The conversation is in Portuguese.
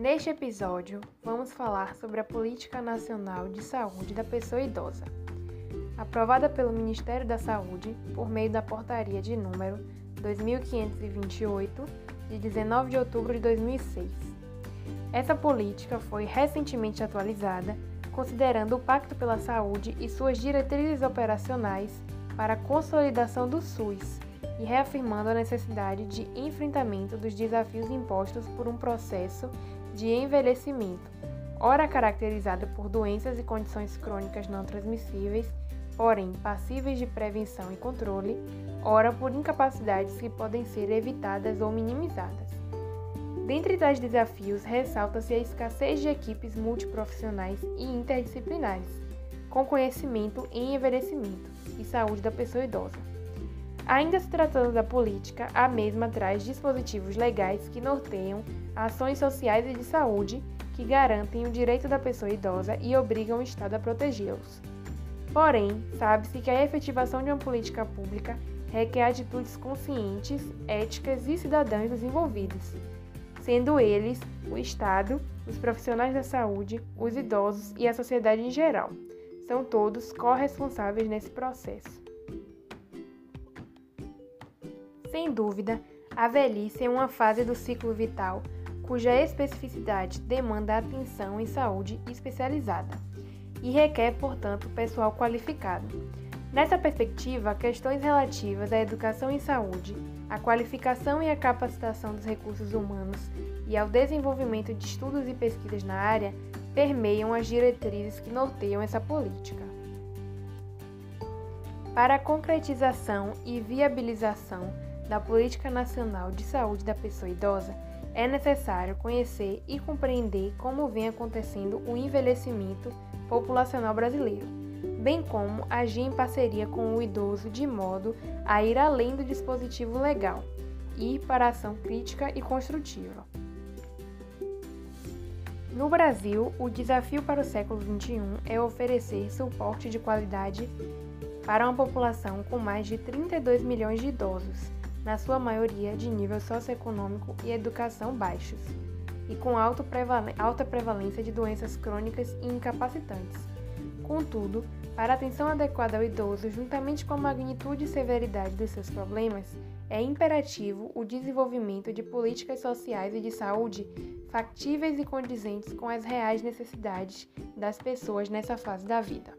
Neste episódio, vamos falar sobre a Política Nacional de Saúde da Pessoa Idosa, aprovada pelo Ministério da Saúde por meio da Portaria de número 2528, de 19 de outubro de 2006. Essa política foi recentemente atualizada, considerando o Pacto pela Saúde e suas diretrizes operacionais para a consolidação do SUS e reafirmando a necessidade de enfrentamento dos desafios impostos por um processo de envelhecimento, ora caracterizado por doenças e condições crônicas não transmissíveis, porém passíveis de prevenção e controle, ora por incapacidades que podem ser evitadas ou minimizadas. Dentre tais desafios, ressalta-se a escassez de equipes multiprofissionais e interdisciplinares, com conhecimento em envelhecimento e saúde da pessoa idosa. Ainda se tratando da política, a mesma traz dispositivos legais que norteiam ações sociais e de saúde que garantem o direito da pessoa idosa e obrigam o Estado a protegê-los. Porém, sabe-se que a efetivação de uma política pública requer atitudes conscientes, éticas e cidadãs dos envolvidos, sendo eles o Estado, os profissionais da saúde, os idosos e a sociedade em geral. São todos corresponsáveis nesse processo. Sem dúvida, a velhice é uma fase do ciclo vital cuja especificidade demanda atenção em saúde especializada e requer, portanto, pessoal qualificado. Nessa perspectiva, questões relativas à educação em saúde, à qualificação e à capacitação dos recursos humanos e ao desenvolvimento de estudos e pesquisas na área permeiam as diretrizes que norteiam essa política. Para a concretização e viabilização da Política Nacional de Saúde da Pessoa Idosa, é necessário conhecer e compreender como vem acontecendo o envelhecimento populacional brasileiro, bem como agir em parceria com o idoso de modo a ir além do dispositivo legal e para ação crítica e construtiva. No Brasil, o desafio para o século XXI é oferecer suporte de qualidade para uma população com mais de 32 milhões de idosos na sua maioria de nível socioeconômico e educação baixos, e com alta prevalência de doenças crônicas e incapacitantes. Contudo, para a atenção adequada ao idoso, juntamente com a magnitude e severidade dos seus problemas, é imperativo o desenvolvimento de políticas sociais e de saúde factíveis e condizentes com as reais necessidades das pessoas nessa fase da vida.